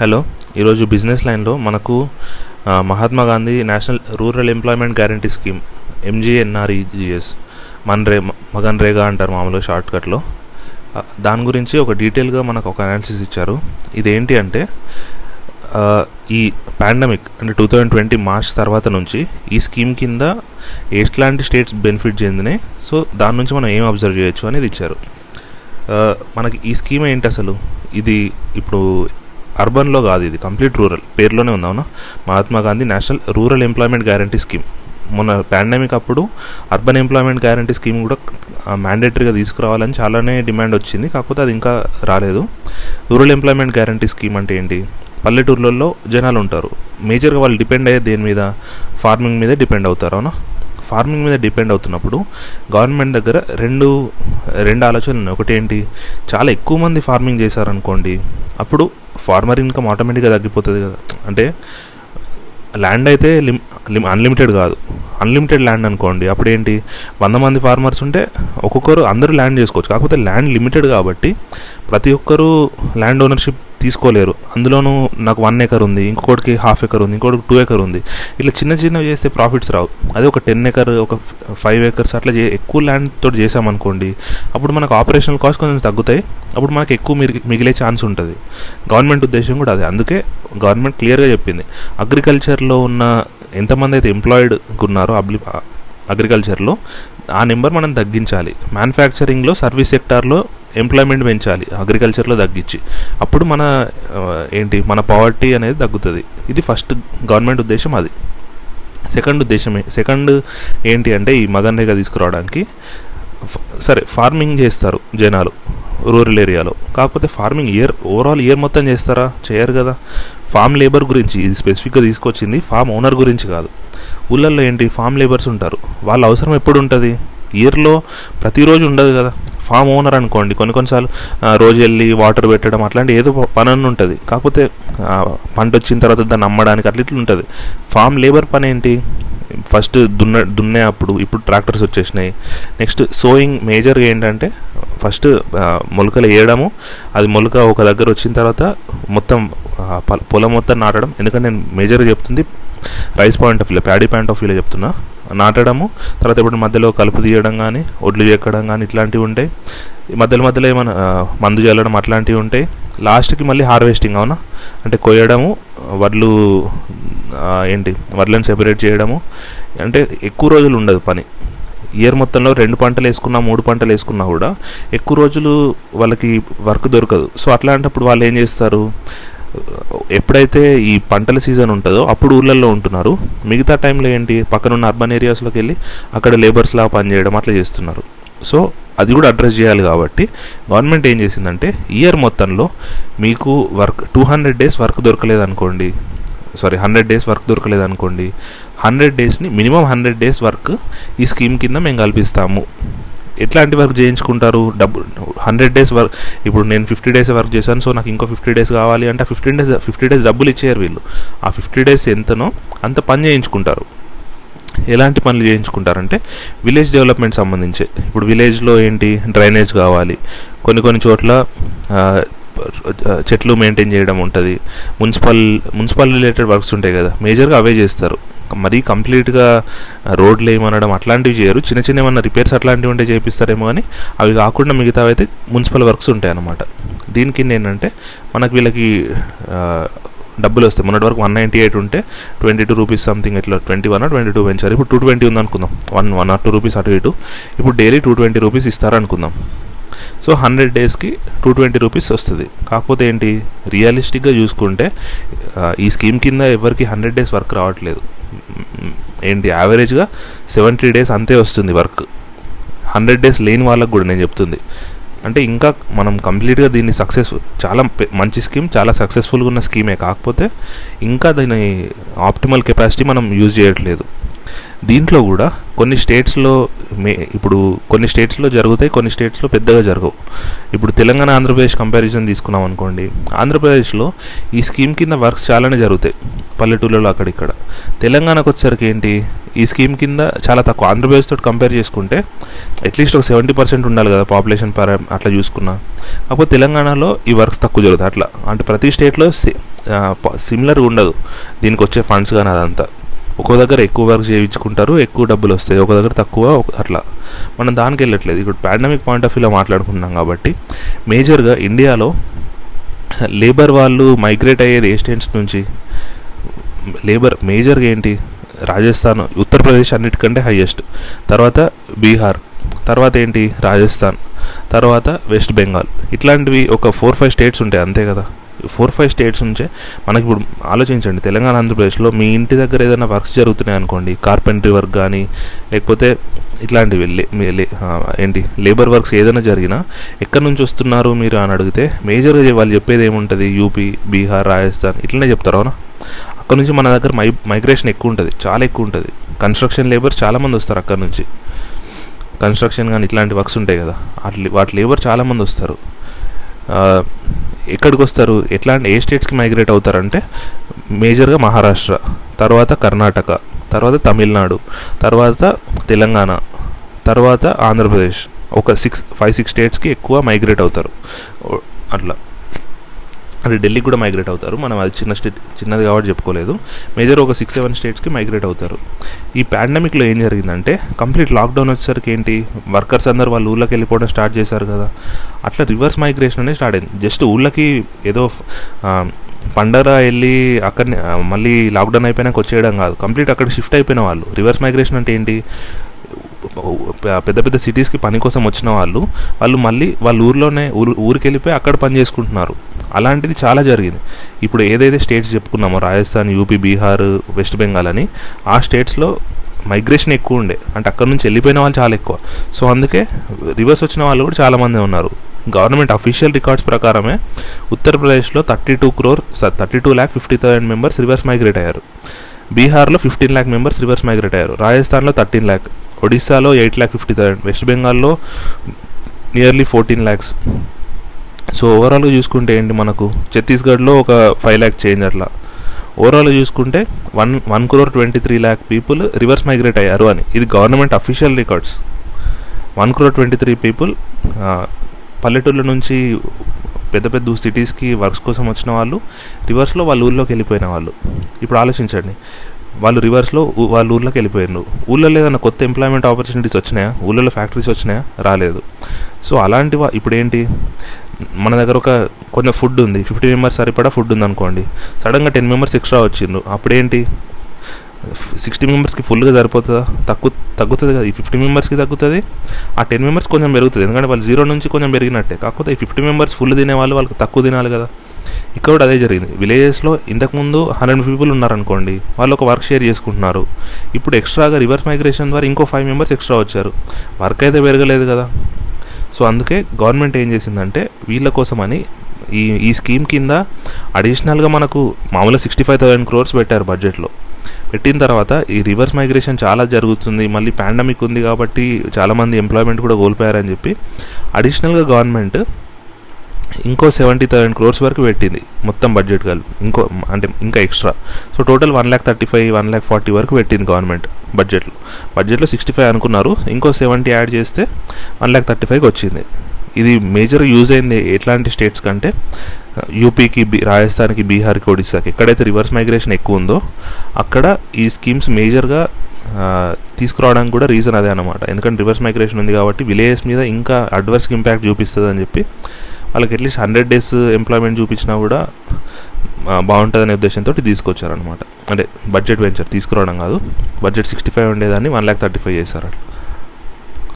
Hello ఈరోజు business లైన్లో మనకు Mahatma Gandhi national rural employment guarantee scheme MGNREGS MNREGA MGNREGA అంటారు మామూలుగా షార్ట్కట్లో దాని గురించి ఒక డీటెయిల్గా మనకు ఒక అనాలిసిస్ ఇచ్చారు. ఇదేంటి అంటే ఈ పాండమిక్ అంటే టూ థౌజండ్ ట్వంటీ మార్చ్ తర్వాత నుంచి ఈ స్కీమ్ కింద ఎట్లాంటి స్టేట్స్ బెనిఫిట్ చెందినాయి సో దాని నుంచి మనం ఏం అబ్జర్వ్ చేయొచ్చు అనేది ఇచ్చారు. మనకి ఈ స్కీమ్ ఏంటి అసలు? ఇది ఇప్పుడు అర్బన్లో కాదు ఇది కంప్లీట్ రూరల్. పేరులోనే ఉంది అవునా? Mahatma Gandhi national rural employment guarantee scheme. మొన్న పాండమిక్ అప్పుడు అర్బన్ ఎంప్లాయ్మెంట్ గ్యారంటీ స్కీమ్ కూడా మ్యాండేటరీగా తీసుకురావాలని చాలానే డిమాండ్ వచ్చింది. కాకపోతే అది ఇంకా రాలేదు. రూరల్ ఎంప్లాయ్మెంట్ గ్యారంటీ స్కీమ్ అంటే ఏంటి? పల్లెటూర్లలో జనాలు ఉంటారు మేజర్గా వాళ్ళు డిపెండ్ అయ్యే దేని మీద? ఫార్మింగ్ మీదే డిపెండ్ అవుతారు అవునా? ఫార్మింగ్ మీద డిపెండ్ అవుతున్నప్పుడు గవర్నమెంట్ దగ్గర రెండు రెండు ఆలోచనలు ఉన్నాయి. ఒకటి ఏంటి చాలా ఎక్కువ మంది ఫార్మింగ్ చేశారనుకోండి అప్పుడు ఫార్మర్ ఇన్కమ్ ఆటోమేటిక్గా తగ్గిపోతుంది కదా. అంటే ల్యాండ్ అయితే లిమ్ అన్లిమిటెడ్ కాదు. అన్లిమిటెడ్ ల్యాండ్ అనుకోండి అప్పుడు ఏంటి వంద మంది ఫార్మర్స్ ఉంటే ఒక్కొక్కరు అందరూ ల్యాండ్ చేసుకోవచ్చు. కాకపోతే ల్యాండ్ లిమిటెడ్ కాబట్టి ప్రతి ఒక్కరూ ల్యాండ్ ఓనర్షిప్ తీసుకోలేరు. అందులోనూ నాకు వన్ ఏకర్ ఉంది ఇంకొకటికి హాఫ్ ఎకర్ ఉంది ఇంకొకటికి టూ ఏకర్ ఉంది. ఇట్లా చిన్న చిన్నవి చేస్తే ప్రాఫిట్స్ రావు. అదే ఒక టెన్ ఏకర్ ఒక ఫైవ్ ఏకర్స్ అట్లా చే ఎక్కువ ల్యాండ్ తోటి చేసామనుకోండి అప్పుడు మనకు ఆపరేషనల్ కాస్ట్ కొంచెం తగ్గుతాయి. అప్పుడు మనకు ఎక్కువ మిగిలే ఛాన్స్ ఉంటుంది. గవర్నమెంట్ ఉద్దేశం కూడా అదే. అందుకే గవర్నమెంట్ క్లియర్గా చెప్పింది. అగ్రికల్చర్లో ఉన్న ఎంతమంది అయితే ఎంప్లాయిడ్ ఉన్నారో అబ్లి అగ్రికల్చర్లో ఆ నెంబర్ మనం తగ్గించాలి. మ్యానుఫ్యాక్చరింగ్లో సర్వీస్ సెక్టార్లో ఎంప్లాయ్మెంట్ పెంచాలి అగ్రికల్చర్లో తగ్గించి. అప్పుడు మన ఏంటి మన పవర్టీ అనేది తగ్గుతుంది. ఇది ఫస్ట్ గవర్నమెంట్ ఉద్దేశం అది. సెకండ్ ఉద్దేశమే సెకండ్ ఏంటి అంటే ఈ మగన్రేగా తీసుకురావడానికి సరే ఫార్మింగ్ చేస్తారు జనాలు రూరల్ ఏరియాలో కాకపోతే ఫార్మింగ్ ఇయర్ ఓవరాల్ ఇయర్ మొత్తం చేస్తారా? చేయరు కదా. ఫామ్ లేబర్ గురించి ఇది స్పెసిఫిక్గా తీసుకొచ్చింది ఫామ్ ఓనర్ గురించి కాదు. ఊళ్ళల్లో ఏంటి ఫామ్ లేబర్స్ ఉంటారు. వాళ్ళ అవసరం ఎప్పుడు ఉంటుంది? ఇయర్లో ప్రతిరోజు ఉండదు కదా. ఫామ్ ఓనర్ అనుకోండి కొన్ని కొన్నిసార్లు రోజు వెళ్ళి వాటర్ పెట్టడం అట్లాంటి ఏదో పని ఉంటుంది. కాకపోతే పంట వచ్చిన తర్వాత దాన్ని అమ్మడానికి అట్లా ఇట్లా ఉంటుంది. ఫామ్ లేబర్ పని ఏంటి? ఫస్ట్ దున్న దున్నే అప్పుడు ఇప్పుడు ట్రాక్టర్స్ వచ్చేసినాయి. నెక్స్ట్ సోయింగ్ మేజర్గా ఏంటంటే ఫస్ట్ మొలకలు వేయడము అది మొలక ఒక దగ్గర వచ్చిన తర్వాత మొత్తం ప- పొలం మొత్తం నాటడం. ఎందుకంటే నేను మేజర్గా చెప్తుంది రైస్ పాయింట్ ఆఫ్ వ్యూలో ప్యాడీ పాయింట్ ఆఫ్ వ్యూలో చెప్తున్నా. నాటడము తర్వాత ఇప్పుడు మధ్యలో కలుపు తీయడం కానీ ఒడ్లు చెక్కడం కానీ ఇట్లాంటివి ఉంటాయి మధ్యలో మధ్యలో ఏమైనా మందు చల్లడం అట్లాంటివి ఉంటాయి లాస్ట్కి మళ్ళీ హార్వెస్టింగ్ అవునా? అంటే కొయ్యడము వడ్లు ఏంటి వడ్లను సెపరేట్ చేయడము అంటే ఎక్కువ రోజులు ఉండదు పని. ఇయర్ మొత్తంలో రెండు పంటలు వేసుకున్నా మూడు పంటలు వేసుకున్నా కూడా ఎక్కువ రోజులు వాళ్ళకి వర్క్ దొరకదు. సో అట్లాంటప్పుడు వాళ్ళు ఏం చేస్తారు? ఎప్పుడైతే ఈ పంటల సీజన్ ఉంటుందో అప్పుడు ఊళ్ళల్లో ఉంటున్నారు. మిగతా టైంలో ఏంటి? పక్కన ఉన్న అర్బన్ ఏరియాస్లోకి వెళ్ళి అక్కడ లేబర్స్లా పనిచేయడం అట్లా చేస్తున్నారు. సో అది కూడా అడ్రస్ చేయాలి కాబట్టి గవర్నమెంట్ ఏం చేసిందంటే ఇయర్ మొత్తంలో మీకు work two hundred days work దొరకలేదు అనుకోండి సారీ హండ్రెడ్ డేస్ వర్క్ దొరకలేదు అనుకోండి హండ్రెడ్ డేస్ని మినిమం హండ్రెడ్ డేస్ వర్క్ ఈ స్కీమ్ కింద మేము కల్పిస్తాము. ఎట్లాంటి వర్క్ చేయించుకుంటారు? డబ్బు హండ్రెడ్ డేస్ వర్క్ ఇప్పుడు నేను ఫిఫ్టీ డేస్ వర్క్ చేశాను సో నాకు ఇంకో ఫిఫ్టీ డేస్ కావాలి అంటే ఫిఫ్టీన్ డేస్ ఫిఫ్టీ డేస్ డబ్బులు ఇచ్చేయారు వీళ్ళు. ఆ ఫిఫ్టీ డేస్ ఎంతనో అంత పని చేయించుకుంటారు. ఎలాంటి పనులు చేయించుకుంటారంటే విలేజ్ డెవలప్మెంట్ సంబంధించి. ఇప్పుడు విలేజ్లో ఏంటి? డ్రైనేజ్ కావాలి. కొన్ని కొన్ని చోట్ల చెట్లు మెయింటైన్ చేయడం ఉంటుంది. మున్సిపల్ మున్సిపల్ రిలేటెడ్ వర్క్స్ ఉంటాయి కదా మేజర్గా అవే చేస్తారు. మరీ కంప్లీట్గా రోడ్లు ఏమనడం అట్లాంటివి చేయరు. చిన్న చిన్న ఏమన్నా రిపేర్స్ అట్లాంటివి ఉంటే చేపిస్తారేమో కానీ అవి కాకుండా మిగతా అయితే మున్సిపల్ వర్క్స్ ఉంటాయి అన్నమాట. దీని కింద ఏంటంటే మనకి వీళ్ళకి డబ్బులు వస్తాయి. మొన్నటి వరకు వన్ నైంటీ ఎయిట్ ఉంటే ట్వంటీ టూ రూపీస్ సంథింగ్ ఇట్లా ట్వంటీ వన్ ట్వంటీ టూ పెంచారు ఇప్పుడు టూ ట్వంటీ ఉందనుకుందాం. One one or two rupees అటు ఇటు. ఇప్పుడు డైలీ టూ ట్వంటీ రూపీస్ ఇస్తారనుకుందాం. సో హండ్రెడ్ డేస్కి టూ ట్వంటీ రూపీస్ వస్తుంది. కాకపోతే ఏంటి? రియలిస్టిక్గా చూసుకుంటే ఈ స్కీమ్ కింద ఎవరికి హండ్రెడ్ డేస్ వర్క్ రావట్లేదు. ఏంటి? యావరేజ్గా సెవెంటీ డేస్ అంతే వస్తుంది వర్క్. హండ్రెడ్ డేస్ లేని వాళ్ళకు కూడా నేను చెప్తుంది. అంటే ఇంకా మనం కంప్లీట్గా దీన్ని సక్సెస్ చాలా మంచి స్కీమ్ చాలా సక్సెస్ఫుల్గా ఉన్న స్కీమే కాకపోతే ఇంకా దీని ఆప్టిమల్ కెపాసిటీ మనం యూజ్ చేయట్లేదు. దీంట్లో కూడా కొన్ని స్టేట్స్లో మే ఇప్పుడు కొన్ని స్టేట్స్లో జరుగుతాయి కొన్ని స్టేట్స్లో పెద్దగా జరగవు. ఇప్పుడు తెలంగాణ ఆంధ్రప్రదేశ్ కంపారిజన్ తీసుకున్నాం అనుకోండి. ఆంధ్రప్రదేశ్లో ఈ స్కీమ్ కింద వర్క్స్ చాలానే జరుగుతాయి పల్లెటూళ్ళలో అక్కడిక్కడ. తెలంగాణకు వచ్చేసరికి ఏంటి? ఈ స్కీమ్ కింద చాలా తక్కువ. ఆంధ్రప్రదేశ్ తోటి కంపేర్ చేసుకుంటే అట్లీస్ట్ ఒక సెవెంటీ పర్సెంట్ ఉండాలి కదా పాపులేషన్ పర అట్లా చూసుకున్నా. కాకపోతే తెలంగాణలో ఈ వర్క్స్ తక్కువ జరుగుతాయి అట్లా. అంటే ప్రతి స్టేట్లో సిమిలర్గా ఉండదు. దీనికి వచ్చే ఫండ్స్ కానీ అదంతా. ఒక్కో దగ్గర ఎక్కువ వర్క్ చేయించుకుంటారు ఎక్కువ డబ్బులు వస్తాయి. ఒక దగ్గర తక్కువ అట్లా. మనం దానికి వెళ్ళట్లేదు. ఇప్పుడు పాండమిక్ పాయింట్ ఆఫ్ వ్యూలో మాట్లాడుకుంటున్నాం కాబట్టి మేజర్గా ఇండియాలో లేబర్ వాళ్ళు మైగ్రేట్ అయ్యేది ఏ స్టేట్స్ నుంచి? లేబర్ మేజర్గా ఏంటి? రాజస్థాన్ ఉత్తరప్రదేశ్ అన్నిటికంటే హయ్యెస్ట్ తర్వాత బీహార్. తర్వాత ఏంటి? రాజస్థాన్. తర్వాత వెస్ట్ బెంగాల్ ఇట్లాంటివి ఒక ఫోర్ ఫైవ్ స్టేట్స్ ఉంటాయి అంతే కదా. ఫోర్ ఫైవ్ స్టేట్స్ నుంచే మనకి ఇప్పుడు ఆలోచించండి. తెలంగాణ ఆంధ్రప్రదేశ్లో మీ ఇంటి దగ్గర ఏదైనా వర్క్స్ జరుగుతున్నాయి అనుకోండి. కార్పెంటరీ వర్క్ కానీ లేకపోతే ఇట్లాంటివి మీ ఏంటి లేబర్ వర్క్స్ ఏదైనా జరిగినా ఎక్కడి నుంచి వస్తున్నారు మీరు అని అడిగితే మేజర్గా వాళ్ళు చెప్పేది ఏముంటుంది? యూపీ బీహార్ రాజస్థాన్ ఇట్లనే చెప్తారు అవునా? అక్కడ నుంచి మన దగ్గర మై మైగ్రేషన్ ఎక్కువ ఉంటుంది చాలా ఎక్కువ ఉంటుంది కన్స్ట్రక్షన్ లేబర్ చాలామంది వస్తారు అక్కడ నుంచి. కన్స్ట్రక్షన్ కానీ ఇట్లాంటి వర్క్స్ ఉంటాయి కదా. వాటి వాటి లేబర్ చాలామంది వస్తారు. ఎక్కడికి వస్తారు ఎట్లా ఏ స్టేట్స్కి మైగ్రేట్ అవుతారంటే మేజర్గా మహారాష్ట్ర తర్వాత కర్ణాటక తర్వాత తమిళనాడు తర్వాత తెలంగాణ తర్వాత ఆంధ్రప్రదేశ్. ఒక సిక్స్ ఫైవ్ సిక్స్ స్టేట్స్కి ఎక్కువ మైగ్రేట్ అవుతారు. అట్లా. అంటే ఢిల్లీకి కూడా మైగ్రేట్ అవుతారు. మనం అది చిన్న స్టేట్ చిన్నది కాబట్టి చెప్పుకోలేదు. మేజర్ ఒక సిక్స్ సెవెన్ స్టేట్స్కి మైగ్రేట్ అవుతారు. ఈ పాండమిక్లో ఏం జరిగిందంటే కంప్లీట్ లాక్డౌన్ వచ్చేసరికి ఏంటి? వర్కర్స్ అందరు వాళ్ళు ఊళ్ళకి వెళ్ళిపోవడం స్టార్ట్ చేశారు కదా. అట్లా రివర్స్ మైగ్రేషన్ అనేది స్టార్ట్ అయింది. జస్ట్ ఊళ్ళకి ఏదో పండగ వెళ్ళి అక్కడనే మళ్ళీ లాక్డౌన్ అయిపోయినాక వచ్చేయడం కాదు. కంప్లీట్ అక్కడ షిఫ్ట్ అయిపోయిన వాళ్ళు. రివర్స్ మైగ్రేషన్ అంటే ఏంటి? పెద్ద పెద్ద సిటీస్కి పని కోసం వచ్చిన వాళ్ళు. వాళ్ళు మళ్ళీ వాళ్ళ ఊర్లోనే ఊరు ఊరికి వెళ్ళిపోయి అక్కడ పని చేసుకుంటున్నారు. అలాంటిది చాలా జరిగింది. ఇప్పుడు ఏదైతే స్టేట్స్ చెప్పుకున్నామో రాజస్థాన్ యూపీ బీహార్ వెస్ట్ బెంగాల్ అని ఆ స్టేట్స్లో మైగ్రేషన్ ఎక్కువ ఉండే. అంటే అక్కడ నుంచి వెళ్ళిపోయిన వాళ్ళు చాలా ఎక్కువ. సో అందుకే రివర్స్ వచ్చిన వాళ్ళు కూడా చాలామంది ఉన్నారు. గవర్నమెంట్ అఫీషియల్ రికార్డ్స్ ప్రకారమే ఉత్తరప్రదేశ్లో thirty two crore thirty two lakh fifty thousand members reverse migrate అయ్యారు. బీహార్లో fifteen lakh members reverse migrate అయ్యారు. రాజస్థాన్లో థర్టీన్ ల్యాక్ ఒడిస్సాలో eight lakh fifty thousand west బెంగాల్లో నియర్లీ ఫోర్టీన్ ల్యాక్స్ సో ఓవరాల్గా చూసుకుంటే ఏంటి మనకు? ఛత్తీస్గఢ్లో ఒక ఫైవ్ ల్యాక్ చేంజ్ అట్లా. ఓవరాల్గా చూసుకుంటే one one crore twenty three lakh people reverse migrate అయ్యారు అని. ఇది government official records one crore twenty three people పల్లెటూళ్ళ నుంచి పెద్ద పెద్ద సిటీస్కి వర్క్స్ కోసం వచ్చిన వాళ్ళు రివర్స్లో వాళ్ళ ఊళ్ళోకి వెళ్ళిపోయిన వాళ్ళు. ఇప్పుడు ఆలోచించండి. వాళ్ళు రివర్స్లో వాళ్ళ ఊర్లోకి వెళ్ళిపోయినారు ఊళ్ళో ఏదైనా కొత్త ఎంప్లాయ్మెంట్ ఆపర్చునిటీస్ వచ్చినాయా? ఊళ్ళలో ఫ్యాక్టరీస్ వచ్చినాయా? రాలేదు. సో అలాంటి వా- ఇప్పుడు ఏంటి? మన దగ్గర ఒక కొంచెం ఫుడ్ ఉంది. ఫిఫ్టీ మెంబర్స్ సరిపడా ఫుడ్ ఉంది అనుకోండి సడన్గా టెన్ మెంబర్స్ ఎక్స్ట్రా వచ్చిండ్రు. అప్పుడేంటి? సిక్స్టీ మెంబర్స్కి ఫుల్గా సరిపోతుందా? తగ్గు తగ్గుతుంది కదా. ఈ ఫిఫ్టీ మెంబర్స్కి తగ్గుతుంది. ఆ టెన్ మెంబర్స్ కొంచెం పెరుగుతుంది. ఎందుకంటే వాళ్ళు జీరో నుంచి కొంచెం పెరిగినట్టే. కాకపోతే ఈ ఫిఫ్టీ మెంబర్స్ ఫుల్ తినే వాళ్ళు వాళ్ళకి తక్కువ తినాలి కదా. ఇక్కడ కూడా అదే జరిగింది. విలేజెస్లో ఇంతకుముందు హండ్రెడ్ పీపుల్ ఉన్నారనుకోండి. వాళ్ళు ఒక వర్క్ షేర్ చేసుకుంటున్నారు. ఇప్పుడు ఎక్స్ట్రాగా రివర్స్ మైగ్రేషన్ ద్వారా ఇంకో ఫైవ్ మెంబర్స్ ఎక్స్ట్రా వచ్చారు. వర్క్ అయితే పెరగలేదు కదా. సో అందుకే గవర్నమెంట్ ఏం చేసిందంటే వీళ్ళ కోసమని ఈ ఈ స్కీమ్ కింద అడిషనల్గా మనకు మామూలుగా సిక్స్టీ ఫైవ్ థౌసండ్ క్రోర్స్ పెట్టారు బడ్జెట్లో. పెట్టిన తర్వాత ఈ రివర్స్ మైగ్రేషన్ చాలా జరుగుతుంది మళ్ళీ పాండమిక్ ఉంది కాబట్టి చాలామంది ఎంప్లాయ్మెంట్ కూడా కోల్పోయారని చెప్పి అడిషనల్గా గవర్నమెంట్ ఇంకో సెవెంటీ థౌసండ్ క్రోర్స్ వరకు పెట్టింది మొత్తం బడ్జెట్ కలిపి ఇంకో అంటే ఇంకా extra. So total one lakh thirty five one lakh forty వరకు పెట్టింది గవర్నమెంట్. బడ్జెట్లో. బడ్జెట్లో సిక్స్టీ ఫైవ్ అనుకున్నారు. ఇంకో సెవెంటీ యాడ్ చేస్తే వన్ ల్యాక్ థర్టీ ఫైవ్కి వచ్చింది. ఇది మేజర్ యూజ్ అయింది ఎట్లాంటి స్టేట్స్ కంటే యూపీకి బీ రాజస్థాన్కి బీహార్కి ఒడిస్సాకి ఎక్కడైతే రివర్స్ మైగ్రేషన్ ఎక్కువ ఉందో అక్కడ ఈ స్కీమ్స్ మేజర్గా తీసుకురావడానికి కూడా రీజన్ అదే అనమాట ఎందుకంటే రివర్స్ మైగ్రేషన్ ఉంది కాబట్టి విలేజెస్ మీద ఇంకా అడ్వర్స్ ఇంపాక్ట్ చూపిస్తుంది అని చెప్పి వాళ్ళకి అట్లీస్ట్ హండ్రెడ్ డేస్ ఎంప్లాయ్మెంట్ చూపించినా కూడా బాగుంటుందనే ఉద్దేశంతో తీసుకొచ్చారనమాట అంటే బడ్జెట్ వెంచర్ తీసుకురావడం కాదు. బడ్జెట్ సిక్స్టీ ఫైవ్ ఉండేదాన్ని వన్ ల్యాక్ థర్టీ ఫైవ్ చేశారు అట్లా.